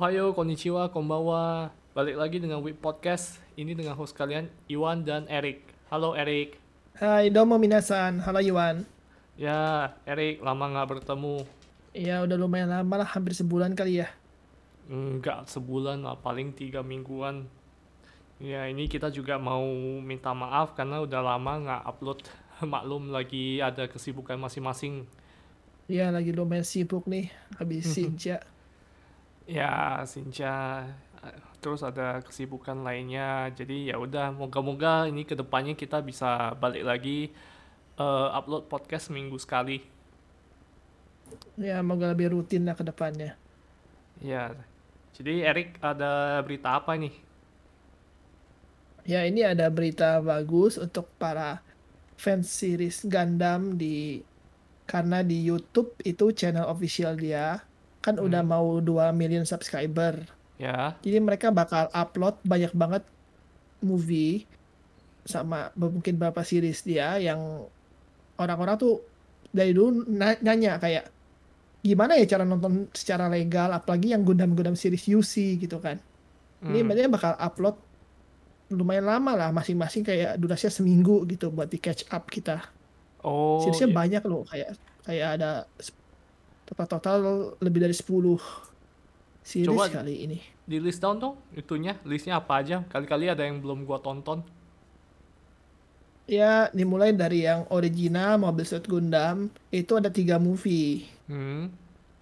Ohayo, konnichiwa, konbawa. Balik lagi dengan Wip Podcast. Ini dengan host kalian, Iwan dan Erik. Halo Erik. Hai, domo minasan. Halo Iwan. Ya, Erik, lama nggak bertemu. Ya, udah lumayan lama lah, hampir sebulan kali ya. Enggak, sebulan lah, paling tiga mingguan. Ya, ini kita juga mau minta maaf karena udah lama nggak upload. Maklum lagi ada kesibukan masing-masing. Ya, lagi lumayan sibuk nih, habis Sinja. Ya, Sinca. Terus ada kesibukan lainnya. Jadi ya udah, moga-moga ini ke depannya kita bisa balik lagi eh, upload podcast minggu sekali. Ya, moga lebih rutin lah ke depannya. Ya. Jadi Erik ada berita apa nih? Ya, ini ada berita bagus untuk para fans series Gundam di karena di YouTube itu channel official dia kan udah mau 2 million subscriber. Ya. Jadi mereka bakal upload banyak banget movie sama mungkin beberapa series dia yang orang-orang tuh dari dulu na- nanya kayak gimana ya cara nonton secara legal apalagi yang Gundam-Gundam series UC gitu kan. Ini Hmm. mereka bakal upload lumayan lama lah masing-masing kayak durasinya seminggu gitu buat di catch up kita. Oh, Seriesnya ya. banyak loh kayak kayak ada total-total lebih dari 10 series Coba- kali ini. di list down dong itunya, listnya apa aja? Kali-kali ada yang belum gua tonton. Ya, dimulai dari yang original Mobile Suit Gundam itu ada tiga movie. Hmm.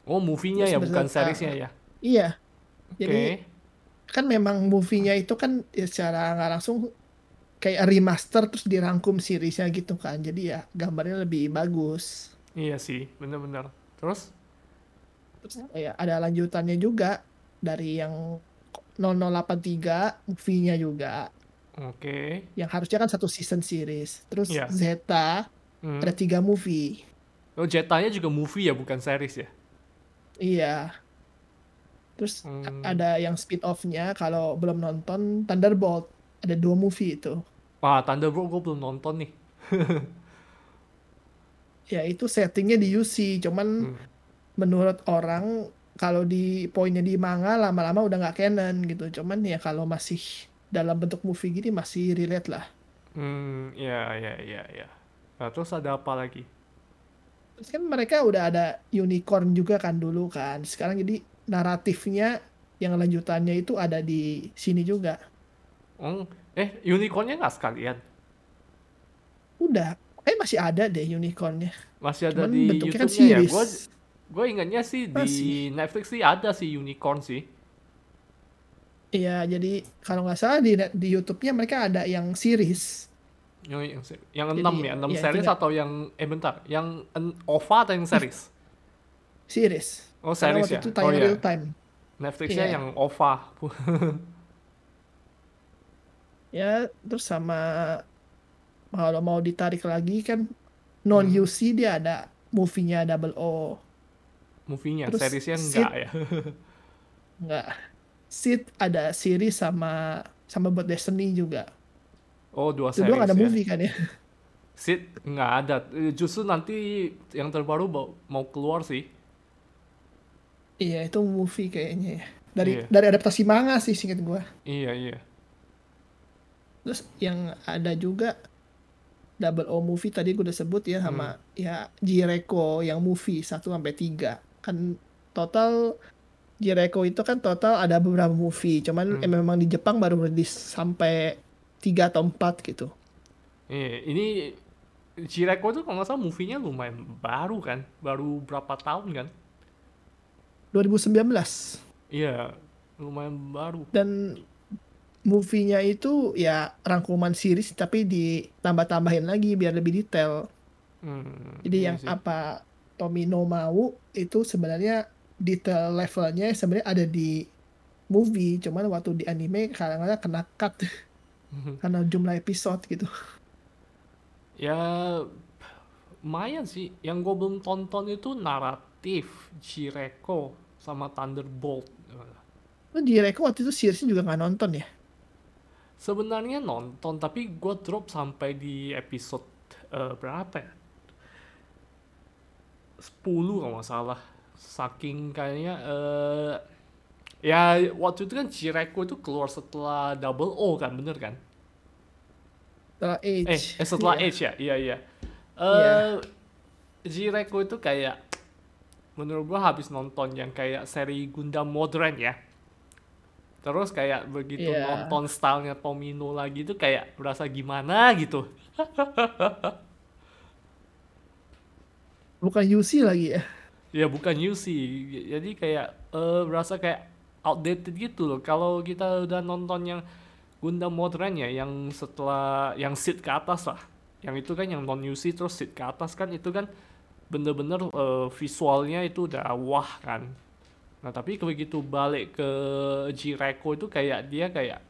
Oh, movie-nya ya, bukan seriesnya ya. Iya, Oke. jadi kan memang movie-nya itu kan ya secara nggak langsung kayak remaster terus dirangkum seriesnya gitu kan. Jadi ya gambarnya lebih bagus. Iya sih, bener-bener. Terus? Kayak ada lanjutannya juga dari yang 0083 movie-nya juga Oke. yang harusnya kan satu season series. Terus Iya. Zeta Hmm. ada tiga movie. Oh, Jetanya juga movie ya, bukan series ya? Iya. Terus Hmm. ada yang spin-off-nya kalau belum nonton Thunderbolt ada dua movie itu. Wah, Thunderbolt gue belum nonton nih. Ya itu settingnya di UC, cuman Hmm. Menurut orang kalau di poinnya di manga lama-lama udah nggak canon gitu. Cuman ya kalau masih dalam bentuk movie gini masih relate lah. Hmm, ya, ya, ya, ya. Nah, terus ada apa lagi? Terus kan mereka udah ada unicorn juga kan dulu kan. Sekarang jadi naratifnya yang lanjutannya itu ada di sini juga. Oh, eh, unicornnya nggak sekalian? Udah, kayak masih ada deh unicornnya. Masih ada Cuman di bentuknya kan YouTube-nya ya? series. Gue ingatnya sih di Masih. Netflix sih ada sih unicorn sih. Iya, jadi kalau nggak salah di di YouTube-nya mereka ada yang series. Yang yang, yang Jadi, enam ya, enam ya, series tidak- atau yang eh bentar, yang en, OVA atau yang series? Series. Oh, series waktu ya. itu Oh iya. real time. Netflixnya Iya. yang OVA. Ya, terus sama kalau mau ditarik lagi kan non Hmm. UC dia ada movie-nya Double O. Movie-nya, Terus seriesnya Sid- enggak ya. Nggak. Sid ada series sama sama buat Destiny juga. Oh, dua Itu series doang ada ya. movie kan ya. Sid nggak ada. Eh, Justru nanti yang terbaru mau, mau keluar sih. Iya, itu movie kayaknya ya. Dari Iya. dari adaptasi manga sih singkat gua. Iya, iya. Terus yang ada juga Double O movie tadi gue udah sebut ya sama Hmm. ya Jireko yang movie 1 sampai 3. Kan total Jireko itu kan total ada beberapa movie, cuman Hmm. eh, memang di Jepang baru rilis sampai 3 atau 4 gitu. Iya, ini Jireko tuh kalau nggak salah movie-nya lumayan baru kan. Baru berapa tahun kan? 2019 Iya, lumayan baru. dan movie-nya itu ya rangkuman series tapi ditambah-tambahin lagi biar lebih detail. Hmm, Jadi iya yang sih. apa Tomino mau itu sebenarnya detail levelnya sebenarnya ada di movie, cuman waktu di anime kadang-kadang kena cut karena jumlah episode gitu. Ya, lumayan sih. Yang gue belum tonton itu naratif Jireko sama Thunderbolt. Lu di Reko waktu itu seriesnya juga nggak nonton ya? Sebenarnya nonton, tapi gue drop sampai di episode eh, berapa ya? 10 kalau nggak salah. Saking kayaknya eh Ya waktu itu kan Jiraiya itu keluar setelah Double O kan, bener kan? Setelah Age. Eh, eh setelah Iya. Age ya, iya iya. Iya. Eh, Jiraiya itu kayak menurut gua habis nonton yang kayak seri Gundam modern ya. Terus kayak begitu Iya. nonton stylenya Tomino lagi itu kayak berasa gimana gitu. Bukan UC lagi ya. Ya bukan UC, jadi kayak eh, berasa kayak outdated gitu loh. Kalau kita udah nonton yang Gundam modern ya, yang setelah yang seat ke atas lah, yang itu kan yang non UC terus seat ke atas kan itu kan bener-bener eh, visualnya itu udah wah kan. Nah tapi begitu balik ke Jireko itu kayak dia kayak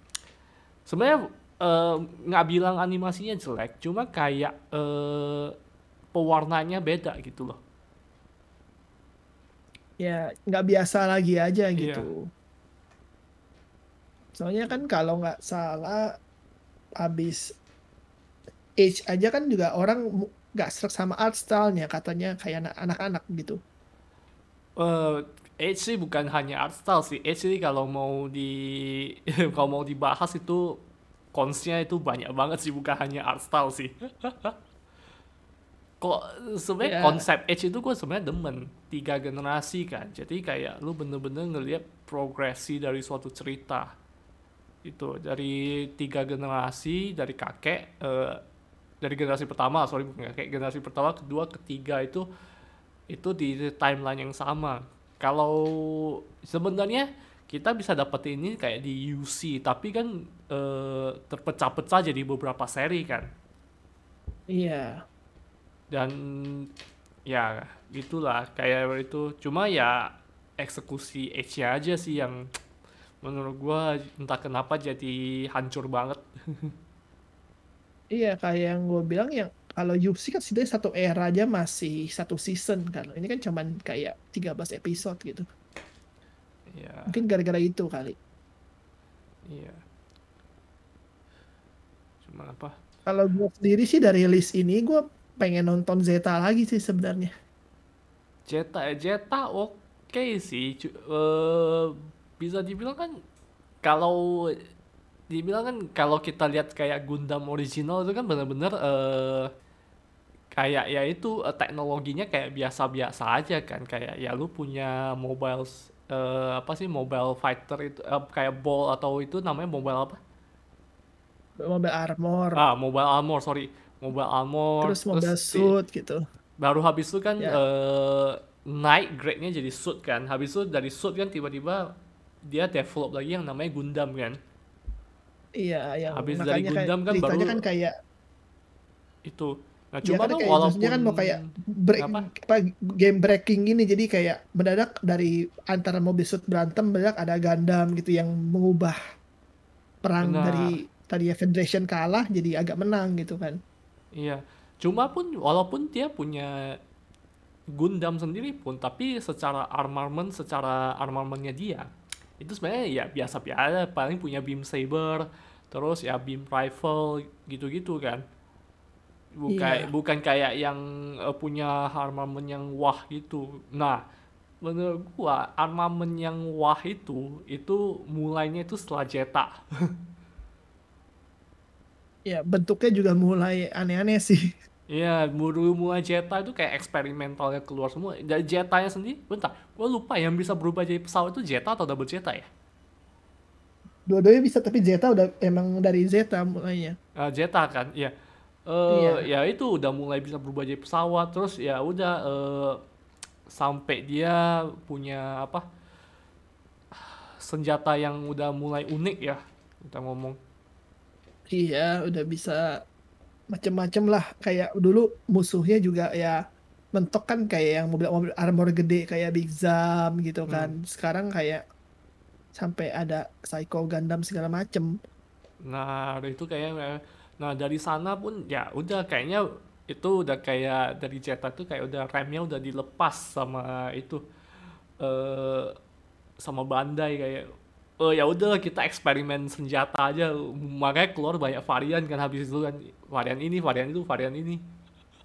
sebenarnya eh, nggak bilang animasinya jelek, cuma kayak eh, pewarnanya beda gitu loh. Ya nggak biasa lagi aja Iya. gitu. Soalnya kan kalau nggak salah habis Age aja kan juga orang nggak serak sama art style-nya katanya kayak anak- anak-anak gitu. Eh, Edge sih bukan hanya art style sih. Edge sih kalau mau di kalau mau dibahas itu konsnya itu banyak banget sih bukan hanya art style sih. Kok sebenarnya Ya. konsep Edge itu gue sebenarnya demen tiga generasi kan. Jadi kayak lu bener-bener ngelihat progresi dari suatu cerita. Itu dari tiga generasi dari kakek eh, dari generasi pertama sorry bukan kakek generasi pertama kedua ketiga itu itu di timeline yang sama. Kalau sebenarnya kita bisa dapetin ini kayak di UC, tapi kan eh, terpecah-pecah jadi beberapa seri kan. Iya. Dan ya gitulah kayak itu. Cuma ya eksekusi Edge-nya aja sih yang menurut gua entah kenapa jadi hancur banget. Iya kayak yang gue bilang yang kalau UC kan setidaknya satu era aja masih satu season kan. Ini kan cuman kayak 13 episode gitu. Ya, Mungkin gara-gara itu kali. iya. Cuma apa? Kalau gue sendiri sih dari list ini gue pengen nonton Zeta lagi sih sebenarnya. Jeta Jeta oke sih. Cu- eh, bisa dibilang kan kalau dibilang kan kalau kita lihat kayak Gundam original itu kan benar-benar eh, kayak ya itu eh, teknologinya kayak biasa-biasa aja kan. Kayak ya lu punya mobile eh, apa sih mobile fighter itu eh, kayak ball atau itu namanya mobile apa? Mobil armor, ah mobile armor sorry mobile armor terus mobil si- suit gitu. baru habis itu kan Ya. eh, naik grade-nya jadi suit kan habis itu dari suit kan tiba-tiba dia develop lagi yang namanya Gundam kan Iya, yang Habis dari makanya kayak Gundam kan baru- kan kayak itu nah ya cuma kan kan kayak walaupun kan mau kayak break apa? apa game breaking gini jadi kayak mendadak dari antara mobil suit berantem mendadak ada Gundam gitu yang mengubah perang Benar. dari tadi Federation kalah jadi agak menang gitu kan. Iya. Cuma pun walaupun dia punya Gundam sendiri pun tapi secara armament secara armamentnya dia itu sebenarnya ya biasa-biasa paling punya beam saber terus ya beam rifle gitu-gitu kan. Bukan Iya. bukan kayak yang eh, punya armament yang wah gitu. Nah menurut gua armament yang wah itu itu mulainya itu setelah Jeta Ya bentuknya juga mulai aneh-aneh sih. Iya, baru mulai Jeta itu kayak eksperimentalnya keluar semua. Dan Jetanya sendiri, bentar, gue lupa yang bisa berubah jadi pesawat itu Jeta atau double Jeta ya? Dua-duanya bisa tapi Zeta udah emang dari Zeta mulainya. Ah, Jeta kan, iya. Eh, Iya. ya itu udah mulai bisa berubah jadi pesawat, terus ya udah eh, sampai dia punya apa senjata yang udah mulai unik ya kita ngomong. Iya, udah bisa macem-macem lah. Kayak dulu musuhnya juga ya mentok kan kayak yang mobil-mobil armor gede kayak Big Zam gitu kan. Sekarang kayak sampai ada Psycho Gundam segala macem. Nah, itu kayaknya nah dari sana pun ya udah kayaknya itu udah kayak dari Jeta tuh kayak udah remnya udah dilepas sama itu eh sama Bandai kayak eh ya udah kita eksperimen senjata aja makanya keluar banyak varian kan habis itu kan varian ini varian itu varian ini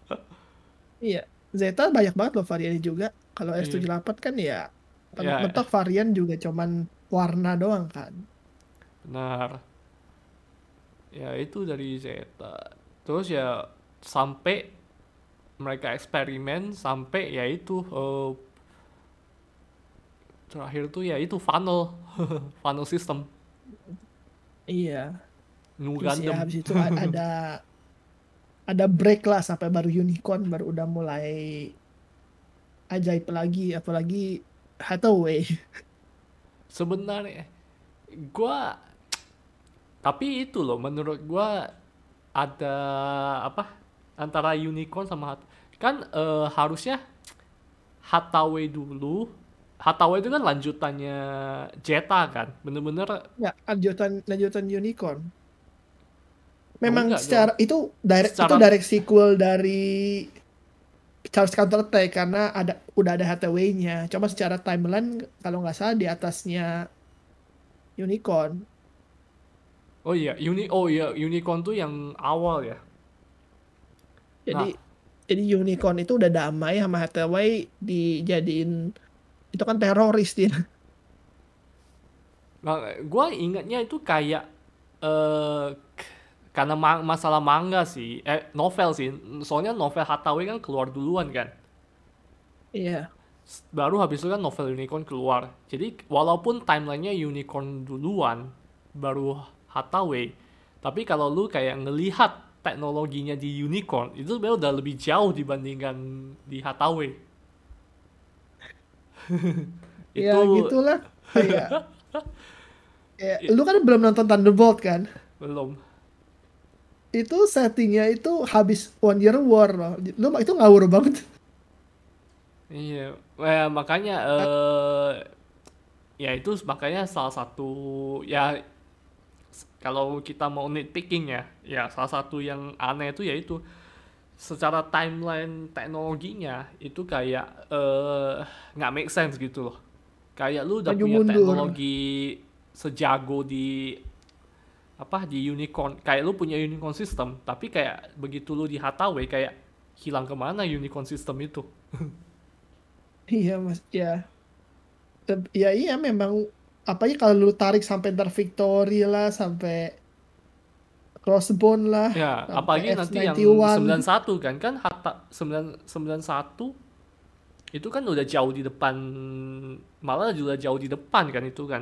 Iya, Zeta banyak banget loh variannya juga. Kalau Iya. S78 kan ya Ya. mentok varian juga cuman warna doang kan. Benar. Ya itu dari Zeta. Terus ya sampai mereka eksperimen sampai ya itu eh, terakhir tuh ya itu funnel funnel system Iya. Nu Terus ya habis itu ada ada break lah sampai baru unicorn baru udah mulai ajaib lagi apalagi Hathaway. Sebenarnya gua tapi itu loh menurut gua ada apa antara unicorn sama Hat- kan eh, harusnya Hathaway dulu Hathaway itu kan lanjutannya Jetta kan bener-bener Ya, lanjutan lanjutan unicorn. Memang enggak secara itu direct itu Secara- direct sequel dari Charles Counter Attack karena ada udah ada Hathaway-nya. Cuma secara timeline kalau nggak salah di atasnya unicorn. oh iya uni oh iya unicorn tuh yang awal ya Jadi jadi unicorn itu udah damai sama Hathaway dijadiin itu kan teroris dia. Nah, gua ingatnya itu kayak eh karena ma- masalah manga sih, eh novel sih. Soalnya novel Hathaway kan keluar duluan kan. Iya. S- Baru habis itu kan novel Unicorn keluar. Jadi walaupun timelinenya Unicorn duluan, baru Hathaway. Tapi kalau lu kayak ngelihat teknologinya di Unicorn, itu sebenarnya udah lebih jauh dibandingkan di Hathaway. Ya gitulah kayak ya, lu kan belum nonton Thunderbolt kan? belum. Itu settingnya itu habis One Year War loh. Lu itu ngawur banget. Iya, eh, makanya eh ya itu makanya salah satu ya kalau kita mau nitpicking ya, ya salah satu yang aneh itu yaitu secara timeline teknologinya itu kayak eh, nggak make sense gitu loh. Kayak lu udah Maju punya mundur. teknologi sejago di apa di unicorn, kayak lu punya unicorn system, tapi kayak begitu lu di Hathaway kayak hilang ke mana unicorn system itu? Iya mas, ya. Ya iya memang apalagi kalau lu tarik sampai ntar Victory lah sampai Crossbone lah Ya, apalagi nanti yang F91. 91 kan kan hatta 9 91 itu kan udah jauh di depan malah juga jauh di depan kan itu kan.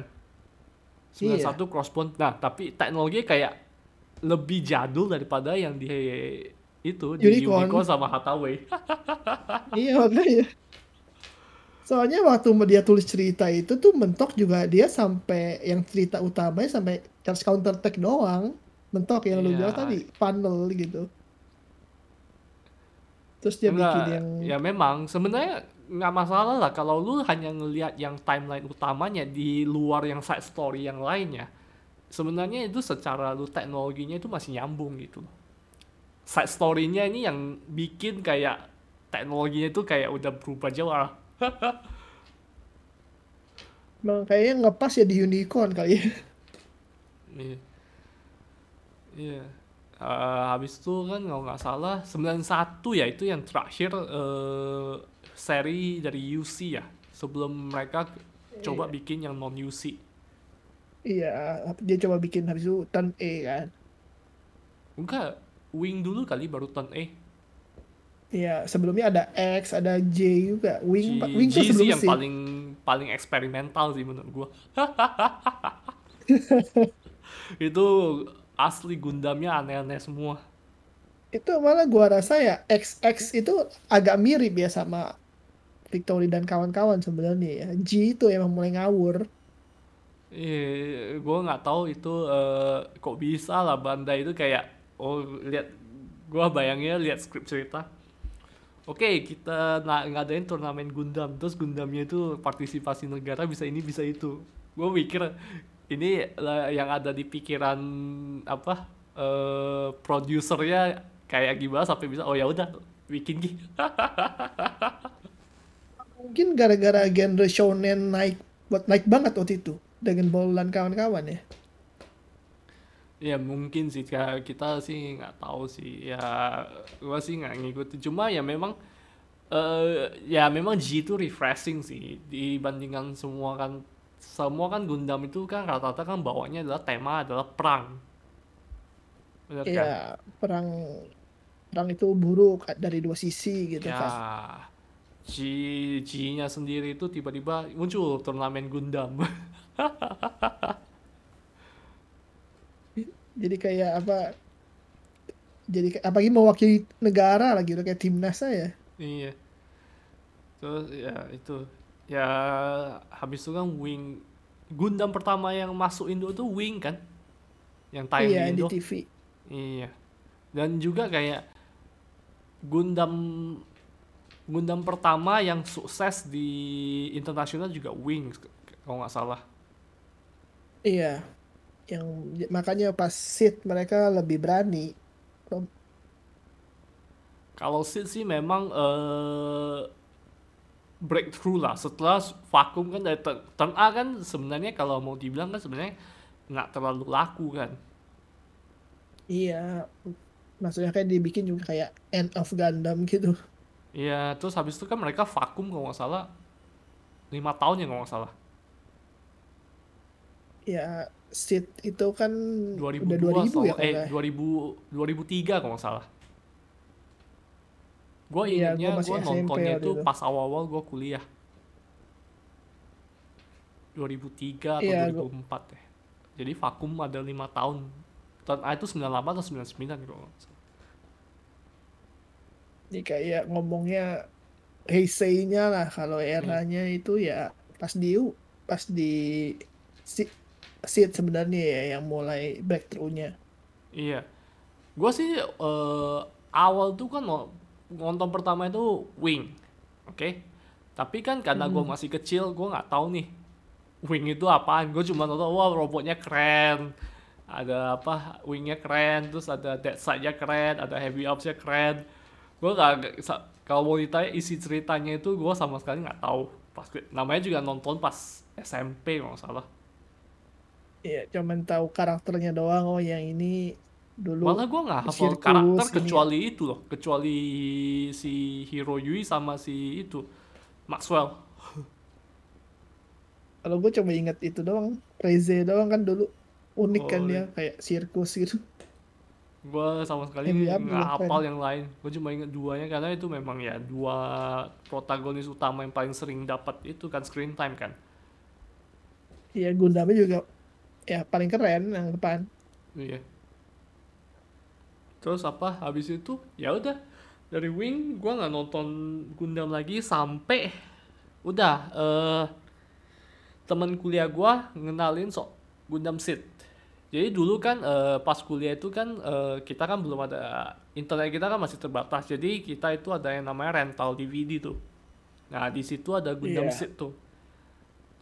91 Iya. crossbone. Nah, tapi teknologi kayak lebih jadul daripada yang di itu di Unicorn. Unicorn sama Hathaway. Iya makanya. Soalnya waktu dia tulis cerita itu tuh mentok juga dia sampai yang cerita utamanya sampai Charles Counter Attack doang. Mentok yang lu Iya. bilang tadi, funnel gitu. Terus dia Enggak, bikin yang ya memang sebenarnya nggak masalah lah kalau lu hanya ngelihat yang timeline utamanya di luar yang side story yang lainnya. Sebenarnya itu secara lu teknologinya itu masih nyambung gitu. Side story-nya ini yang bikin kayak teknologinya itu kayak udah berubah jauh ah. Emang kayaknya ngepas ya di unicorn kali ya. Iya. Iya. Eh, habis itu kan kalau nggak salah 91 ya itu yang terakhir eh, seri dari UC ya. Sebelum mereka coba bikin yang non UC. Iya, dia coba bikin habis itu turn A kan. Enggak, Wing dulu kali baru turn A. Iya, sebelumnya ada X, ada J juga. Wing, G, Wing G sih yang paling paling eksperimental sih menurut gua. itu asli Gundamnya aneh-aneh semua. Itu malah gua rasa ya XX itu agak mirip ya sama Victory dan kawan-kawan sebenarnya ya. G itu emang mulai ngawur. Iya, gue nggak tahu itu eh, kok bisa lah Bandai itu kayak oh lihat gue bayangnya lihat skrip cerita. Oke, kita na- ngadain turnamen Gundam, terus Gundamnya itu partisipasi negara bisa ini bisa itu. Gue mikir ini yang ada di pikiran apa eh produsernya kayak gimana sampai bisa oh ya udah bikin gitu. Mungkin gara-gara genre shonen naik buat naik banget waktu itu. Dragon Ball dan kawan-kawan ya. Ya mungkin sih kita sih nggak tahu sih ya gua sih nggak ngikutin cuma ya memang eh ya memang G itu refreshing sih dibandingkan semua kan semua kan Gundam itu kan rata-rata kan bawanya adalah tema adalah perang. Benar kan? Iya, perang perang itu buruk dari dua sisi gitu Ya, kan. G G-nya sendiri itu tiba-tiba muncul turnamen Gundam. Jadi kayak apa? Jadi kayak- apalagi mewakili negara lagi udah kayak timnas saya. Iya. Terus ya itu ya habis itu kan Wing Gundam pertama yang masuk Indo tuh Wing kan? Yang tayang Iya di di Indo. TV. Iya. Dan juga kayak Gundam Gundam pertama yang sukses di internasional juga Wing kalau nggak salah. Iya. Yang makanya pas sit mereka lebih berani. Kalau Sid sih memang eh, breakthrough lah setelah vakum kan dari turn, turn A kan sebenarnya kalau mau dibilang kan sebenarnya nggak terlalu laku kan. Iya. Maksudnya kayak dibikin juga kayak End of Gundam gitu. Iya, terus habis itu kan mereka vakum kalau nggak salah lima tahun ya kalau nggak salah. Ya sit itu kan 2002 udah 2000 ya eh kalau nggak. 2000 2003 kalau nggak salah. Gue Iya, ingatnya gua gue nontonnya itu itu. pas awal-awal gue kuliah. 2003 atau Iya, gua- 2004 ya. Jadi vakum ada lima tahun. Tahun A itu 98 atau 99 kalau. Ini kayak ngomongnya Heisei-nya lah kalau eranya itu ya pas di pas di si, Sid sebenarnya ya yang mulai breakthrough-nya. Iya. Gue sih eh, awal tuh kan nonton pertama itu Wing. Oke. Tapi kan karena gue masih kecil, gue nggak tahu nih Wing itu apaan. Gue cuma nonton, wah robotnya keren. Ada apa, wingnya keren, terus ada dead side-nya keren, ada heavy ops-nya keren. Gue nggak, kalau mau ditanya isi ceritanya itu, gue sama sekali nggak tahu. Pas, namanya juga nonton pas SMP kalau salah. Iya, cuman tahu karakternya doang oh yang ini dulu Malah gue nggak hafal sirkus karakter ini. kecuali itu loh, kecuali si Hiro Yui sama si itu Maxwell. Kalau gue cuma inget itu doang, Reze doang kan dulu unik kan Oh, dia kayak sirkus gitu. Gue sama sekali nggak hafal yang lain. Gue cuma inget duanya karena itu memang ya dua protagonis utama yang paling sering dapat itu kan screen time kan. Iya, Gundamnya juga ya paling keren yang depan. Iya. Terus apa? Habis itu ya udah dari Wing gue nggak nonton Gundam lagi sampai udah eh temen kuliah gue ngenalin sok Gundam Seed. Jadi dulu kan eh, pas kuliah itu kan eh, kita kan belum ada internet kita kan masih terbatas. Jadi kita itu ada yang namanya rental DVD tuh. Nah di situ ada Gundam Iya. Seed tuh.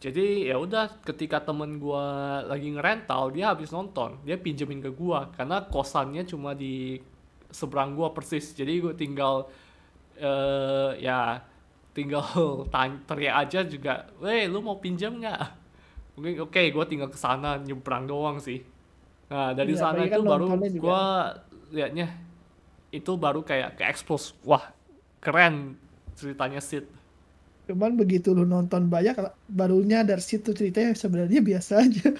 Jadi ya udah ketika temen gua lagi ngerental dia habis nonton dia pinjemin ke gua karena kosannya cuma di seberang gua persis jadi gua tinggal eh ya tinggal tanya teriak aja juga, weh lu mau pinjam nggak? Mungkin oke gua tinggal ke sana nyebrang doang sih. Nah dari Iya, sana itu kan baru gua liatnya itu baru kayak ke expose wah keren ceritanya Sid. Cuman begitu lu nonton banyak, baru nyadar situ ceritanya sebenarnya biasa aja.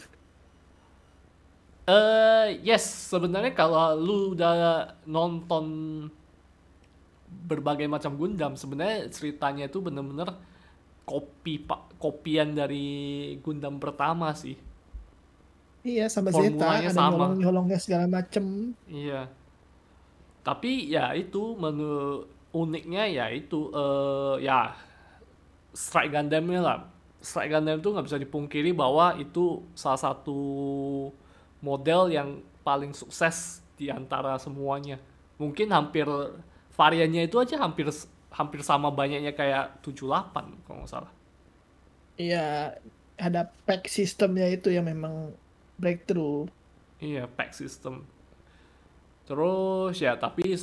Eh, yes, sebenarnya kalau lu udah nonton berbagai macam Gundam, sebenarnya ceritanya itu bener-bener kopi pak kopian dari Gundam pertama sih. Iya, sama Zeta ada sama. nyolong-nyolongnya segala macem. Iya. Tapi ya itu menu uniknya ya itu eh ya Strike Gundam-nya lah. Strike Gundam itu nggak bisa dipungkiri bahwa itu salah satu model yang paling sukses di antara semuanya. Mungkin hampir variannya itu aja hampir hampir sama banyaknya kayak 78 kalau nggak salah. Iya, ada pack sistemnya itu yang memang breakthrough. Iya, pack system. Terus ya, tapi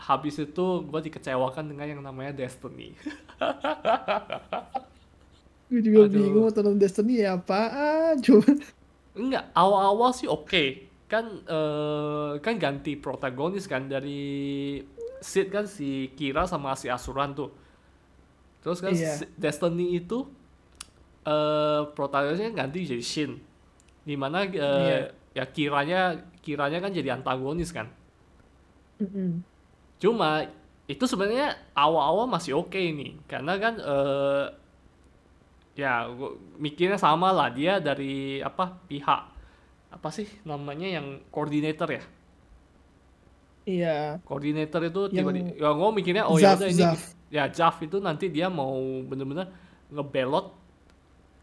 habis itu gue dikecewakan dengan yang namanya Destiny. Gue juga Aduh. bingung nonton Destiny ya apaan cuman Enggak, awal-awal sih oke. Kan eh, kan ganti protagonis kan dari Sid kan si Kira sama si Asuran tuh. Terus kan Iya. si- Destiny itu eh protagonisnya ganti jadi Shin. Di mana eh, Iya. ya kiranya kiranya kan jadi antagonis kan. Mm-mm. Cuma itu sebenarnya awal-awal masih oke nih karena kan eh ya gua mikirnya sama lah dia dari apa pihak apa sih namanya yang koordinator ya Iya. koordinator itu Yang tiba-tiba ya gue mikirnya oh ya ini Zaf. ya Jaf itu nanti dia mau bener-bener ngebelot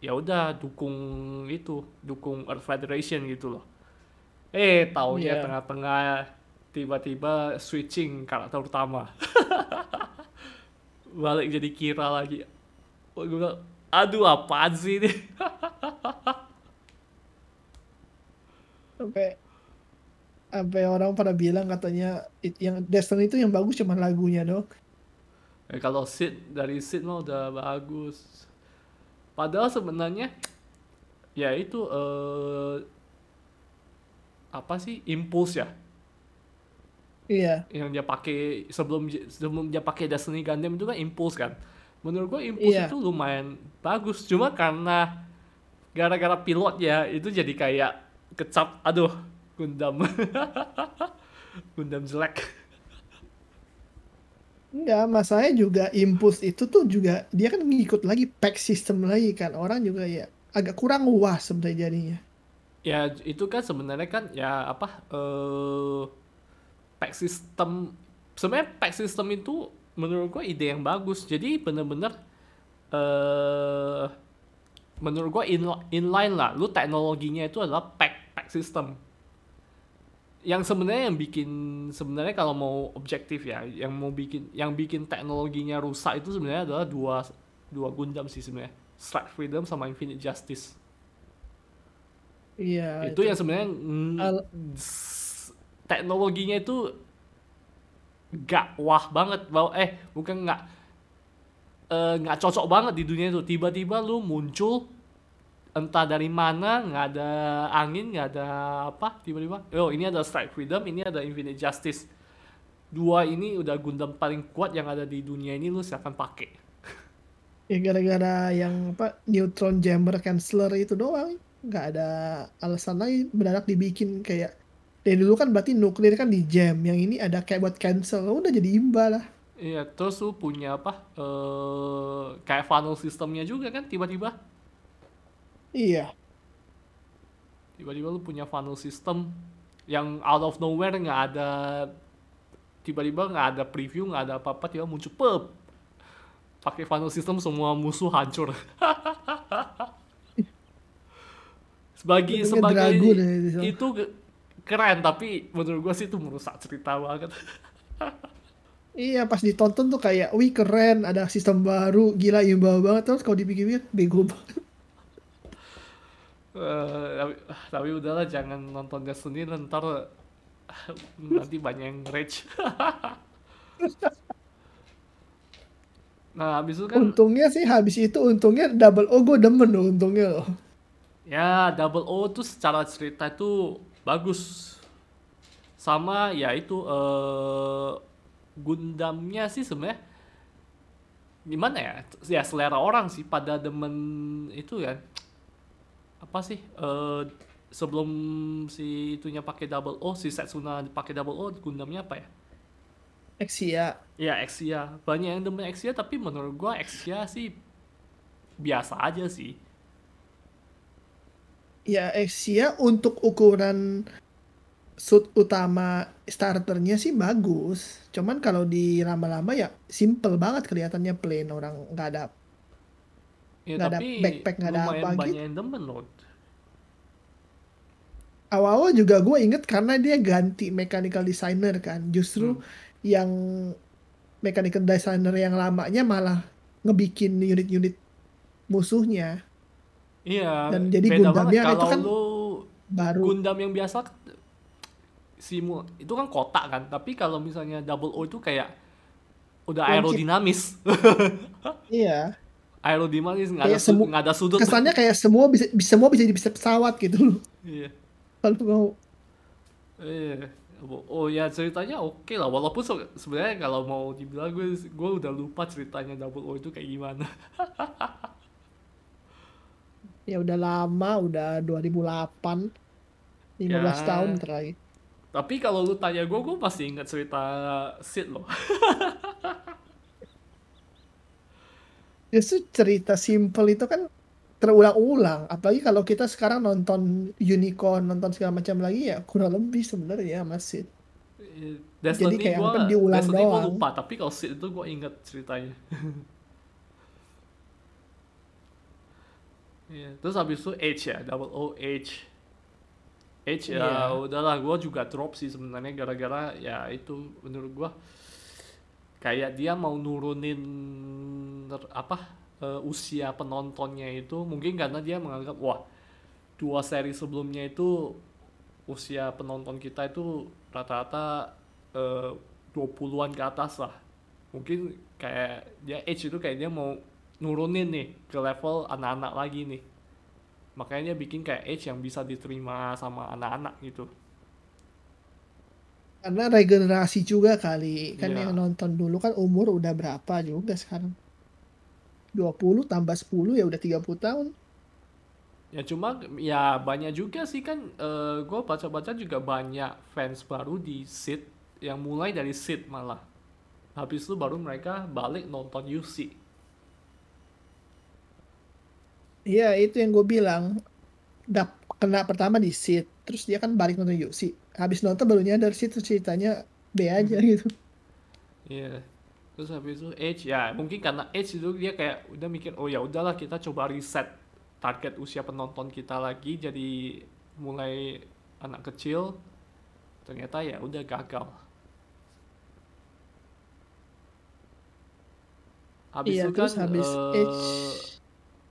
ya udah dukung itu dukung Earth Federation gitu loh eh taunya Iya. tengah-tengah tiba-tiba switching karakter utama balik jadi Kira lagi oh, gue bilang aduh apaan sih ini Sampai sampai orang pada bilang katanya it- yang Destiny itu yang bagus cuma lagunya dong. Eh, kalau Sid dari Sid mah udah bagus. Padahal sebenarnya ya itu eh apa sih impuls ya Iya. yang dia pakai sebelum sebelum dia pakai Destiny Gundam itu kan impuls kan. Menurut gua impuls Iya. itu lumayan bagus cuma karena gara-gara pilotnya itu jadi kayak kecap aduh Gundam Gundam jelek. Enggak, masalahnya juga Impulse itu tuh juga dia kan ngikut lagi pack system lagi kan. Orang juga ya agak kurang wah sebenarnya jadinya. Ya itu kan sebenarnya kan ya apa eh pack system sebenarnya pack system itu menurut gua ide yang bagus. Jadi bener-bener eh menurut gua in, inline lah. Lu teknologinya itu adalah pack pack system. Yang sebenarnya yang bikin sebenarnya kalau mau objektif ya, yang mau bikin yang bikin teknologinya rusak itu sebenarnya adalah dua dua Gundam sih sebenarnya. Strike Freedom sama Infinite Justice Iya. itu yang sebenarnya teknologinya itu gak wah banget bahwa eh bukan eh, nggak cocok banget di dunia itu. Tiba-tiba lu muncul entah dari mana nggak ada angin nggak ada apa tiba-tiba oh ini ada strike freedom ini ada infinite justice. Dua ini udah Gundam paling kuat yang ada di dunia ini lu silakan pakai. Ya gara-gara yang apa neutron jammer canceller itu doang. Nggak ada alasan lagi mendadak dibikin kayak dari dulu kan berarti nuklir kan di jam. Yang ini ada kayak buat cancel. Udah jadi imba lah. iya terus lu punya apa eh kayak funnel sistemnya juga kan tiba-tiba Iya. tiba-tiba lu punya funnel system yang out of nowhere nggak ada tiba-tiba nggak ada preview nggak ada apa-apa tiba muncul pep pakai funnel system semua musuh hancur sebagai sebagai ya itu. Keren tapi menurut gua sih itu merusak cerita banget Iya pas ditonton tuh kayak wih keren ada sistem baru gila imba banget terus kalau dipikir-pikir bego banget. Eh, tapi, tapi udahlah jangan nonton Destiny ntar nanti banyak yang rage nah habis itu kan Untungnya sih habis itu untungnya double O gue demen loh untungnya loh. Ya, Double O tuh secara cerita itu bagus. Sama ya itu eh Gundamnya sih sebenarnya gimana ya? Ya selera orang sih pada demen itu kan. Apa sih? eh sebelum si itunya pakai Double O, si Setsuna pakai Double O, Gundamnya apa ya? Exia. Ya Exia. Banyak yang demen Exia tapi menurut gua Exia sih biasa aja sih. Ya Exia untuk ukuran suit utama starternya sih bagus. Cuman kalau di lama-lama ya simple banget kelihatannya plain orang nggak ada Ya, Nggak ada tapi backpack, nggak ada apa banyak gitu. yang demen loh. awal-awal juga gue inget karena dia ganti mechanical designer kan justru Hmm. yang mechanical designer yang lamanya malah ngebikin unit-unit musuhnya Iya, Dan jadi beda Gundamnya banget itu kalau kan lu baru Gundam yang biasa simu itu kan kotak kan, tapi kalau misalnya double O itu kayak udah aerodinamis. iya aerodinamis nggak ada semu- ada sudut. kesannya kayak semua bisa bisa- semua bisa jadi bisa pesawat gitu loh Iya. kalau mau Iya. Oh ya ceritanya oke lah walaupun se- sebenarnya kalau mau dibilang gue gue udah lupa ceritanya double O itu kayak gimana. Ya udah lama, udah 2008, 15 tahun Ya, terakhir. tapi kalau lu tanya gue, gue masih ingat cerita Sid loh. Justru cerita simple itu kan terulang-ulang. Apalagi kalau kita sekarang nonton Unicorn, nonton segala macam lagi ya kurang lebih sebenarnya masih. Jadi Destiny kayak gue, apa diulang Destiny gue doang. lupa, tapi kalau Sid itu gue inget ceritanya. Iya, Terus habis itu H ya, double O H. H ya Iya. udahlah gue juga drop sih sebenarnya gara-gara ya itu menurut gue kayak dia mau nurunin apa eh, usia penontonnya itu mungkin karena dia menganggap wah dua seri sebelumnya itu usia penonton kita itu rata-rata eh, 20-an ke atas lah mungkin kayak dia age itu kayak dia mau nurunin nih ke level anak-anak lagi nih makanya bikin kayak age yang bisa diterima sama anak-anak gitu Karena regenerasi juga kali. Kan Iya. yang nonton dulu kan umur udah berapa juga sekarang. 20 tambah 10 ya udah 30 tahun. Ya cuma ya banyak juga sih kan gue baca-baca juga banyak fans baru di Sid yang mulai dari Sid malah. Habis itu baru mereka balik nonton UC. Iya itu yang gue bilang. Dap, kena pertama di Sid. Terus dia kan balik nonton UC. Habis nonton baru nyadar sih itu ceritanya B aja gitu. Iya. Terus habis itu age ya mungkin karena age itu dia kayak udah mikir oh ya udahlah kita coba reset target usia penonton kita lagi jadi mulai anak kecil ternyata ya udah gagal. Habis Iya itu kan terus habis eh, Age.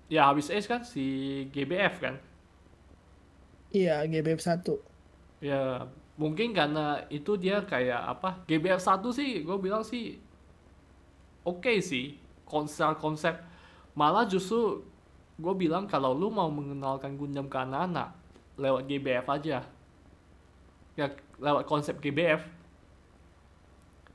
Ya habis age kan si GBF kan. Iya GBF 1. Ya, mungkin karena itu dia kayak apa? GBF 1 sih, gue bilang sih oke sih konsep-konsep. Malah justru gue bilang kalau lu mau mengenalkan Gundam ke anak-anak lewat GBF aja. Ya lewat konsep GBF.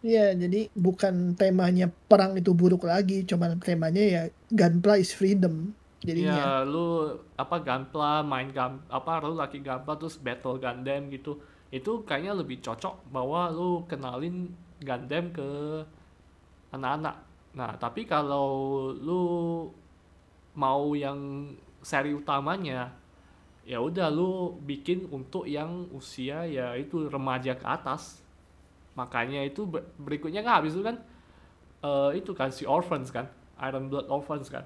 Iya jadi bukan temanya perang itu buruk lagi. Cuman temanya ya gunplay is freedom. Jadinya. Ya lu apa Gunpla main gun apa lu laki Gunpla terus battle Gundam gitu. Itu kayaknya lebih cocok bahwa lu kenalin Gundam ke anak-anak. Nah, tapi kalau lu mau yang seri utamanya ya udah lu bikin untuk yang usia ya itu remaja ke atas. Makanya itu ber- berikutnya kan habis itu kan eh, itu kan si Orphans kan, Iron Blood Orphans kan.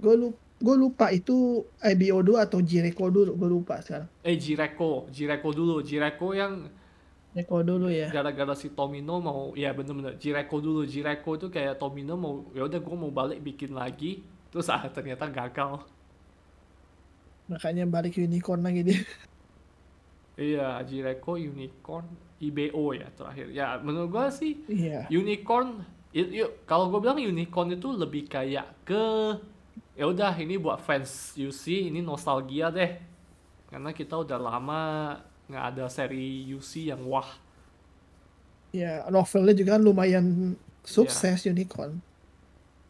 Gue lupa, gue lupa itu IBO 2 atau Jireko dulu. Gue lupa sekarang. Eh Jireko, Jireko dulu, Jireko yang Jireko dulu ya. gara-gara si Tomino mau ya bener-bener Jireko dulu, Jireko itu kayak Tomino mau ya udah gue mau balik bikin lagi, terus ah ternyata gagal. Makanya balik unicorn lagi dia. Iya, Jireko, Unicorn, IBO ya terakhir. Ya menurut gue sih Iya. Unicorn, kalau gue bilang Unicorn itu lebih kayak ke ya udah ini buat fans UC ini nostalgia deh, karena kita udah lama nggak ada seri UC yang wah. Ya novelnya juga kan lumayan sukses unicorn.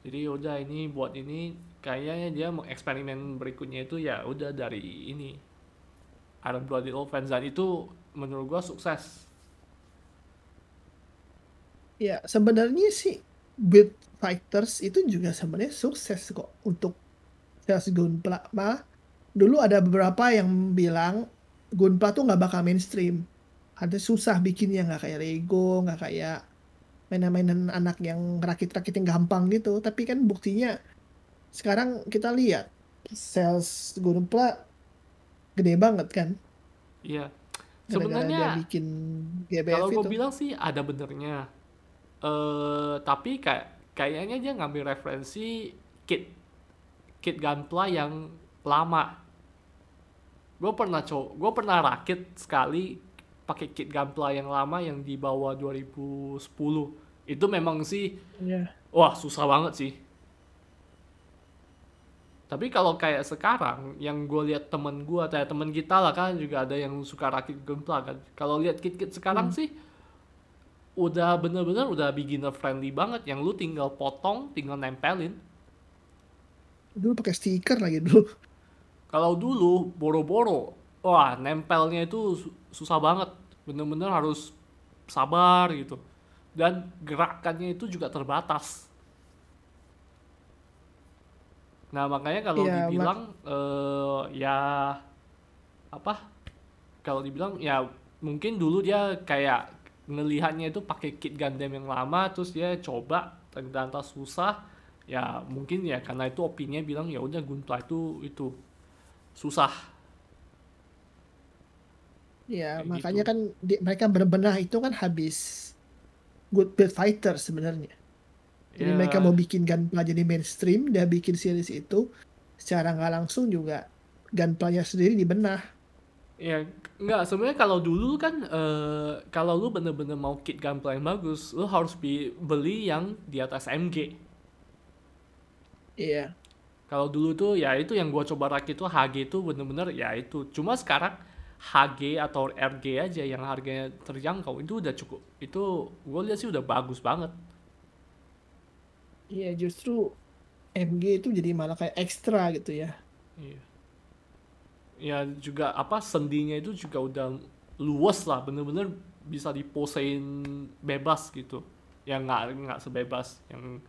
Jadi ya udah ini buat ini kayaknya dia mau eksperimen berikutnya itu ya udah dari ini Iron Blooded Orphans dan itu menurut gua sukses. Ya sebenarnya sih Build Fighters itu juga sebenarnya sukses kok untuk sales Gunpla. Malah dulu ada beberapa yang bilang Gunpla tuh nggak bakal mainstream. Ada susah bikinnya nggak kayak Lego, nggak kayak mainan-mainan anak yang rakit-rakit yang gampang gitu. Tapi kan buktinya sekarang kita lihat sales Gunpla gede banget kan. Iya. Sebenarnya bikin GBF kalau gue itu. bilang sih ada benernya. Eh tapi kayak kayaknya dia ngambil referensi kit kit Gunpla yang lama. Gue pernah co, gue pernah rakit sekali pakai kit Gunpla yang lama yang di bawah 2010. Itu memang sih Ya. Wah, susah banget sih. Tapi kalau kayak sekarang, yang gue lihat temen gue, kayak temen kita lah kan juga ada yang suka rakit gempla kan. Kalau lihat kit-kit sekarang Hmm. sih, udah bener-bener udah beginner friendly banget. Yang lu tinggal potong, tinggal nempelin. Dulu pakai stiker lagi dulu. Kalau dulu boro-boro, wah nempelnya itu su- susah banget. Bener-bener harus sabar gitu. Dan gerakannya itu juga terbatas. Nah makanya kalau mak dibilang eh, ya apa? Kalau dibilang ya mungkin dulu dia kayak ngelihatnya itu pakai kit Gundam yang lama, terus dia coba ternyata susah. Ya mungkin ya karena itu opininya bilang ya udah Gunpla itu itu susah ya kayak makanya gitu. kan di- mereka berbenah itu kan habis Good Build Fighter sebenarnya. Jadi mereka mau bikin Gunpla jadi mainstream, dia bikin series itu secara nggak langsung juga Gunpla-nya sendiri dibenah. Ya, nggak sebenarnya kalau dulu kan eh, kalau lu bener-bener mau kit gunplay yang bagus, lu harus beli yang di atas MG. Iya, Kalau dulu tuh ya itu yang gua coba rakit tuh HG itu bener-bener ya itu. Cuma sekarang HG atau RG aja yang harganya terjangkau itu udah cukup. Itu gua lihat sih udah bagus banget. iya justru MG itu jadi malah kayak ekstra gitu ya. Iya. Ya juga apa sendinya itu juga udah luas lah, bener-bener bisa diposein bebas gitu. Ya nggak nggak sebebas yang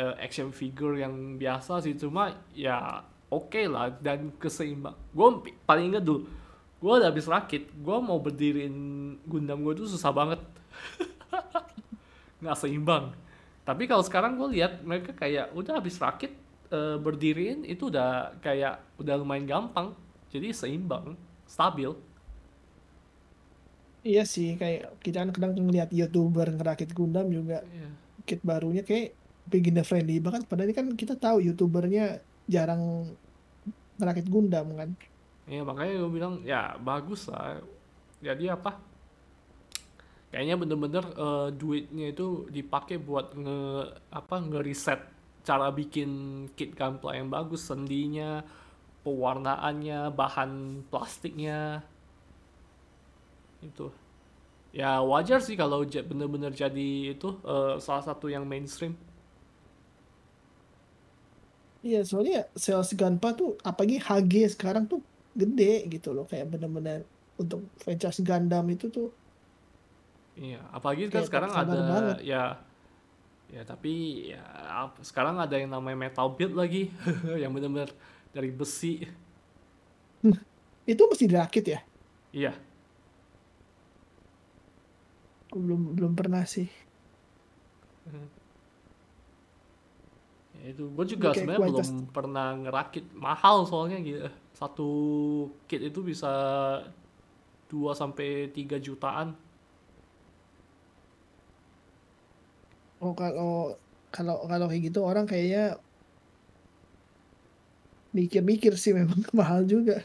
eh, action figure yang biasa sih. Cuma ya oke lah dan keseimbang. Gue paling inget dulu gue udah habis rakit gue mau berdiriin Gundam gue tuh susah banget. Nggak seimbang. Tapi kalau sekarang gue lihat mereka kayak udah habis rakit eh, berdiriin itu udah kayak udah lumayan gampang. Jadi seimbang stabil. Iya sih, kayak kita kan kadang ngeliat YouTuber ngerakit Gundam juga. Iya. kit barunya kayak beginner friendly banget. Padahal ini kan kita tahu YouTubernya jarang ngerakit Gundam kan. Ya makanya gue bilang ya bagus lah. Jadi apa? Kayaknya bener-bener eh, duitnya itu dipakai buat nge apa ngeriset cara bikin kit gunpla yang bagus, sendinya, pewarnaannya, bahan plastiknya itu. Ya wajar sih kalau bener-bener jadi itu eh, salah satu yang mainstream. Iya, soalnya sales Gunpla tuh apalagi HG sekarang tuh gede gitu loh. Kayak bener-bener untuk franchise Gundam itu tuh Iya, apalagi kan sekarang ada banget. ya Ya tapi ya sekarang ada yang namanya metal build lagi yang benar-benar dari besi. Itu mesti dirakit ya? Iya, belum belum pernah sih. ya itu gue juga sebenarnya belum kualitas pernah ngerakit mahal soalnya gitu. Satu kit itu bisa 2 sampai 3 jutaan. oh kalau kalau kalau kayak gitu orang kayaknya mikir-mikir sih memang mahal juga.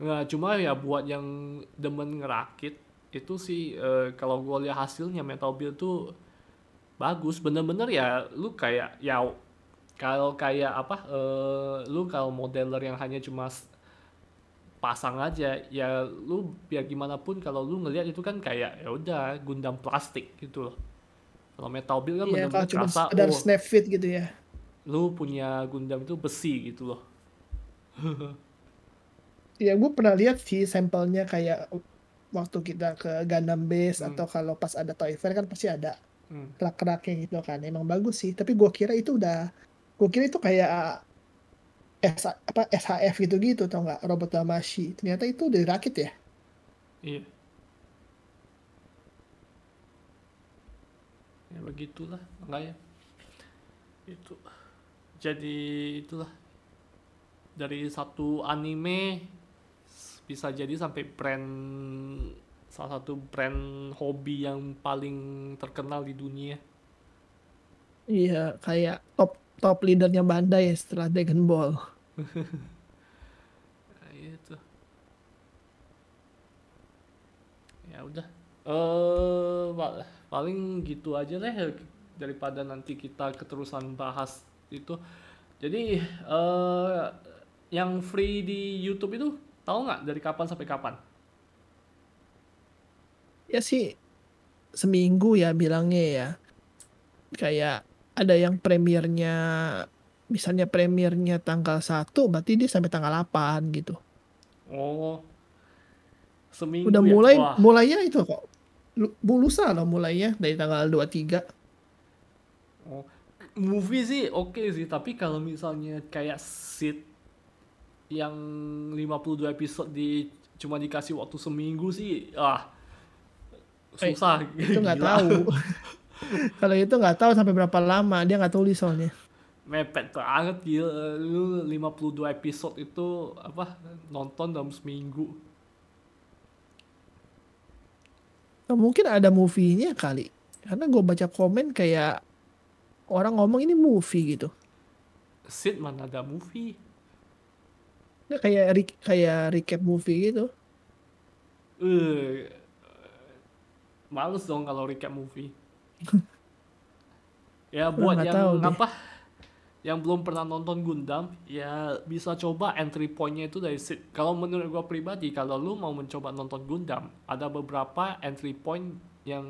Nggak, cuma ya buat yang demen ngerakit itu sih eh, kalau gue lihat hasilnya metal build tuh bagus bener-bener ya lu kayak ya kalau kayak apa eh, lu kalau modeler yang hanya cuma pasang aja ya lu biar gimana pun kalau lu ngelihat itu kan kayak ya udah Gundam plastik gitu loh kalau metal build kan kalau bener-bener cuma sekedar oh snap fit gitu ya. lu punya Gundam itu besi gitu loh Ya gue pernah lihat sih sampelnya kayak waktu kita ke Gundam Base hmm, atau kalau pas ada Toy Fair kan pasti ada hmm. kerak-keraknya gitu kan. Emang bagus sih. Tapi gue kira itu udah, gue kira itu kayak S, apa SHF gitu-gitu tau nggak? Robot Damashi. Ternyata itu udah dirakit ya. iya. Ya begitulah. Makanya itu. Jadi itulah. Dari satu anime bisa jadi sampai brand salah satu brand hobi yang paling terkenal di dunia. Iya, kayak top top leadernya Bandai ya setelah Dragon Ball. Nah, itu ya udah eh pa- paling gitu aja deh daripada nanti kita keterusan bahas itu jadi eh yang free di YouTube itu tahu nggak dari kapan sampai kapan Ya sih seminggu ya bilangnya ya. Kayak ada yang premiernya misalnya premiernya tanggal 1 berarti dia sampai tanggal 8 gitu. Oh. Seminggu Udah ya? mulai Wah. mulainya itu kok. Lu- Lusa loh mulainya dari tanggal 23. Oh. Movie sih oke sih, tapi kalau misalnya kayak Sid yang 52 episode di cuma dikasih waktu seminggu sih, ah Eh, susah. Itu nggak tahu. Kalau itu nggak tahu sampai berapa lama dia nggak tulis soalnya. Mepet banget gila. Lu 52 episode itu apa nonton dalam seminggu. Nah, mungkin ada movie-nya kali. Karena gue baca komen kayak orang ngomong ini movie gitu. Sid mana ada movie? Nggak kayak re- kayak recap movie gitu. Eh, males dong kalau recap movie. ya buat yang tahu deh. apa? Yang belum pernah nonton Gundam, ya bisa coba entry point-nya itu dari Sid. Kalau menurut gua pribadi, kalau lu mau mencoba nonton Gundam, ada beberapa entry point yang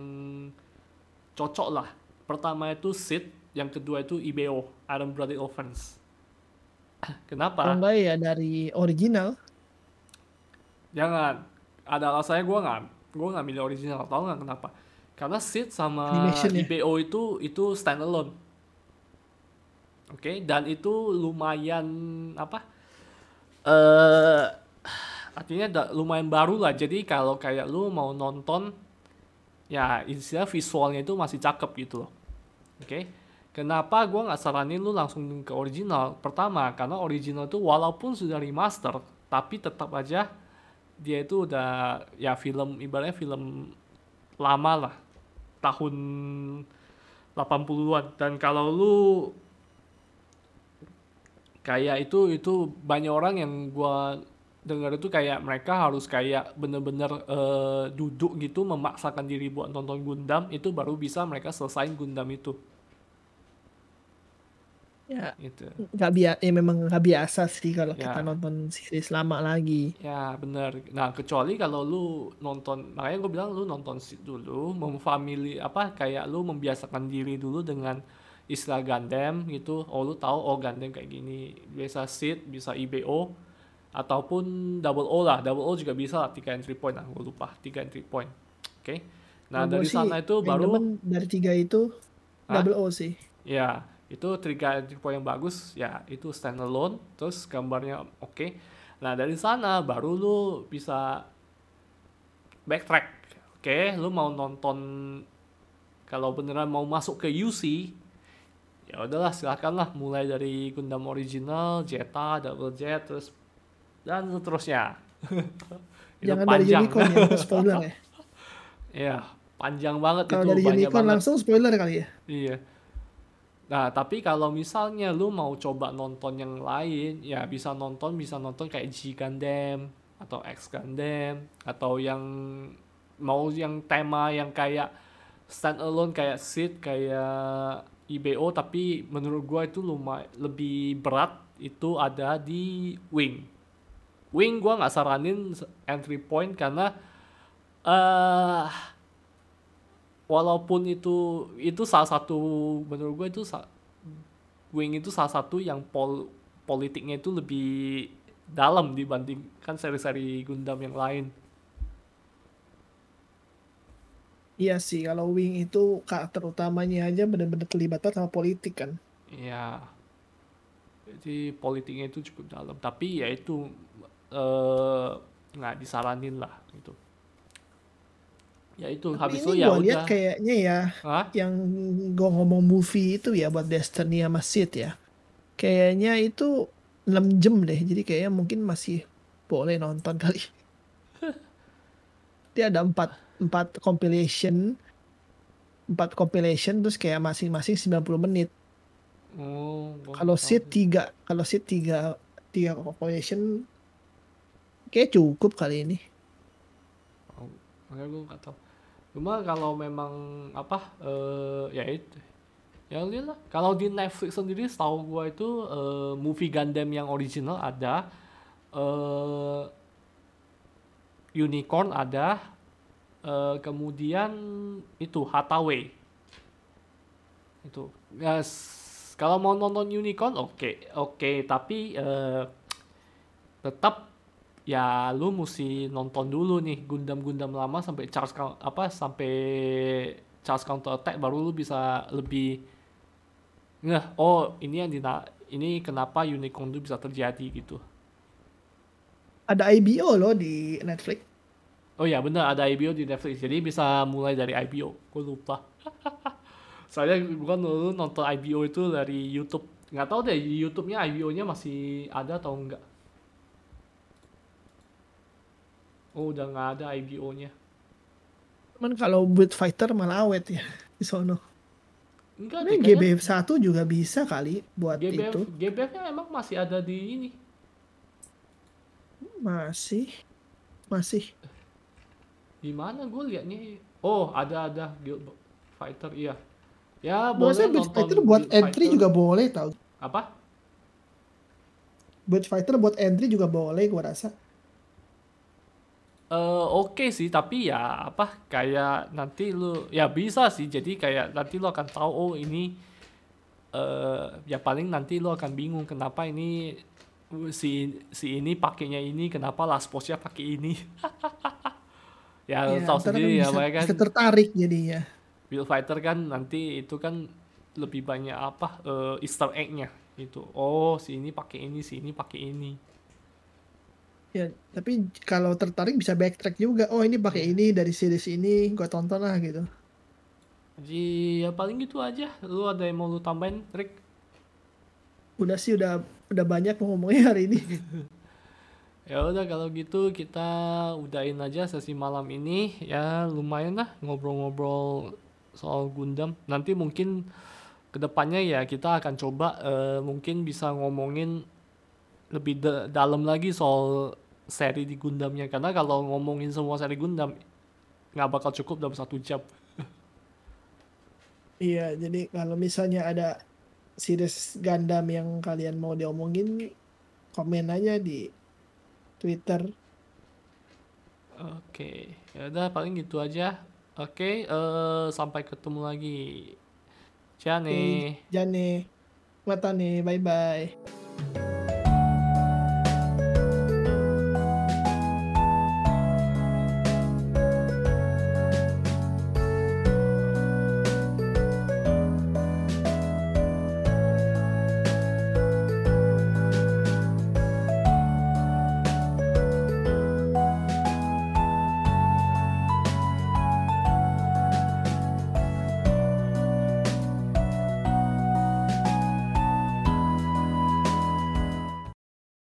cocok lah. Pertama itu Sid, yang kedua itu IBO, Iron Blooded Orphans. Kenapa? Enggak ya dari original. Jangan. Ada alasannya gue nggak gue nggak milih original. Tahu nggak kenapa? Karena Sid sama Animation ya? IBO itu itu standalone. Oke, dan itu lumayan apa? Eh artinya da- lumayan baru lah. Jadi kalau kayak lu mau nonton ya istilah visualnya itu masih cakep gitu loh. Oke. Kenapa gue nggak saranin lu langsung ke original? Pertama, karena original itu walaupun sudah remaster, tapi tetap aja dia itu udah ya film ibaratnya film lama lah tahun 80-an dan kalau lu kayak itu itu banyak orang yang gua dengar itu kayak mereka harus kayak bener-bener eh, duduk gitu memaksakan diri buat nonton Gundam itu baru bisa mereka selesain Gundam itu Ya gitu nggak biasa ya memang nggak biasa sih kalau Ya. kita nonton series lama lagi. Ya bener. Nah kecuali kalau lu nonton, makanya gue bilang lu nonton dulu, memfamili apa kayak lu membiasakan diri dulu dengan istilah Gundam gitu. Oh lu tahu oh Gundam kayak gini. Biasa Sid, bisa IBO ataupun Double O lah. Double O juga bisa lah, tiga entry point lah. Gue lupa tiga entry point. Oke. Nah Kalau dari sana itu baru dari tiga itu Hah? double O sih. Ya, itu tiga entry point yang bagus, ya itu standalone, terus gambarnya oke. Nah dari sana baru lu bisa backtrack, oke? Lu mau nonton kalau beneran mau masuk ke UC, ya udahlah silakan lah mulai dari Gundam original, Zeta, Double Jet, terus dan seterusnya. Jangan dari panjang. Unicorn ya, spoiler ya. ya, panjang banget Kalau itu dari Unicorn banget. langsung spoiler kali ya. Iya. Nah, tapi kalau misalnya lu mau coba nonton yang lain, ya bisa nonton, bisa nonton kayak G Gundam atau X Gundam atau yang mau yang tema yang kayak standalone kayak Sid, kayak IBO tapi menurut gua itu lumayan lebih berat itu ada di Wing. Wing gua nggak saranin entry point karena eh walaupun itu itu salah satu menurut gue itu Wing itu salah satu yang pol politiknya itu lebih dalam dibandingkan seri-seri Gundam yang lain. Iya sih, kalau Wing itu karakter utamanya aja benar-benar terlibat sama politik kan. Ya, jadi politiknya itu cukup dalam. Tapi ya itu eh, nggak disaranin lah gitu. Ya itu Tapi habis itu ini ya gue lihat kayaknya ya Hah? yang gue ngomong movie itu ya buat Destiny sama Sid ya. Kayaknya itu 6 jam deh, jadi kayaknya mungkin masih boleh nonton kali. Dia ada 4 4 compilation 4 compilation terus kayak masing-masing 90 menit. Oh, gua Kalau Sid. 3, kalau Sid 3 3 compilation kayak cukup kali ini. Oh, makanya gue nggak tahu. Cuma kalau memang apa eh ya itu. Ya lihat lah. Kalau di Netflix sendiri setahu gue itu eh, movie Gundam yang original ada eh Unicorn ada eh, kemudian itu Hathaway. Itu. Ya s- kalau mau nonton unicorn oke oke. Tapi eh, tetap ya lu mesti nonton dulu nih Gundam-Gundam lama sampai Charge Coun- apa sampai Charge Counter Attack baru lu bisa lebih ngeh oh ini yang dina ini kenapa unicorn itu bisa terjadi gitu. Ada IBO loh di Netflix. oh ya benar ada IBO di Netflix. Jadi bisa mulai dari IBO gue lupa. Soalnya gua dulu nonton IBO itu dari YouTube. Nggak tahu deh YouTube-nya IBO-nya masih ada atau enggak oh udah nggak ada IBO-nya Cuman kalau buat fighter malah awet ya di sono. enggak Ini GBF 1 juga bisa kali buat GBF itu. GBF-nya emang masih ada di ini Masih. Masih. di mana gue liatnya oh ada ada Guild Fighter iya ya boleh Biasanya buat nonton fighter buat Guild entry Fighter. juga boleh tau. apa Buat fighter buat entry juga boleh gua rasa. Eh oke sih tapi ya apa kayak nanti lu ya bisa sih jadi kayak nanti lu akan tahu oh ini eh ya paling nanti lu akan bingung kenapa ini uh, si si ini pakainya ini kenapa last post-nya pakai ini. Ya lu Ya, tahu sendiri ya bisa, makanya kan bisa tertarik jadinya. Build Fighter kan nanti itu kan lebih banyak apa eh, Easter egg-nya itu oh si ini pakai ini si ini pakai ini Ya, tapi kalau tertarik bisa backtrack juga. Oh, ini pakai ini dari series ini, gua tonton lah gitu. jadi ya paling gitu aja lu ada yang mau lu tambahin Rick Udah sih udah udah banyak mau ngomongnya hari ini. Ya udah kalau gitu kita udahin aja sesi malam ini ya lumayan lah ngobrol-ngobrol soal Gundam. Nanti mungkin ke depannya ya kita akan coba eh, mungkin bisa ngomongin lebih da- dalam lagi soal seri di Gundamnya karena kalau ngomongin semua seri Gundam nggak bakal cukup dalam satu jam. Iya, jadi kalau misalnya ada series Gundam yang kalian mau diomongin, komen aja di Twitter. Oke, ya udah paling gitu aja. Oke, eh, sampai ketemu lagi. Nih. Oke, Jane, mata nih, bye-bye.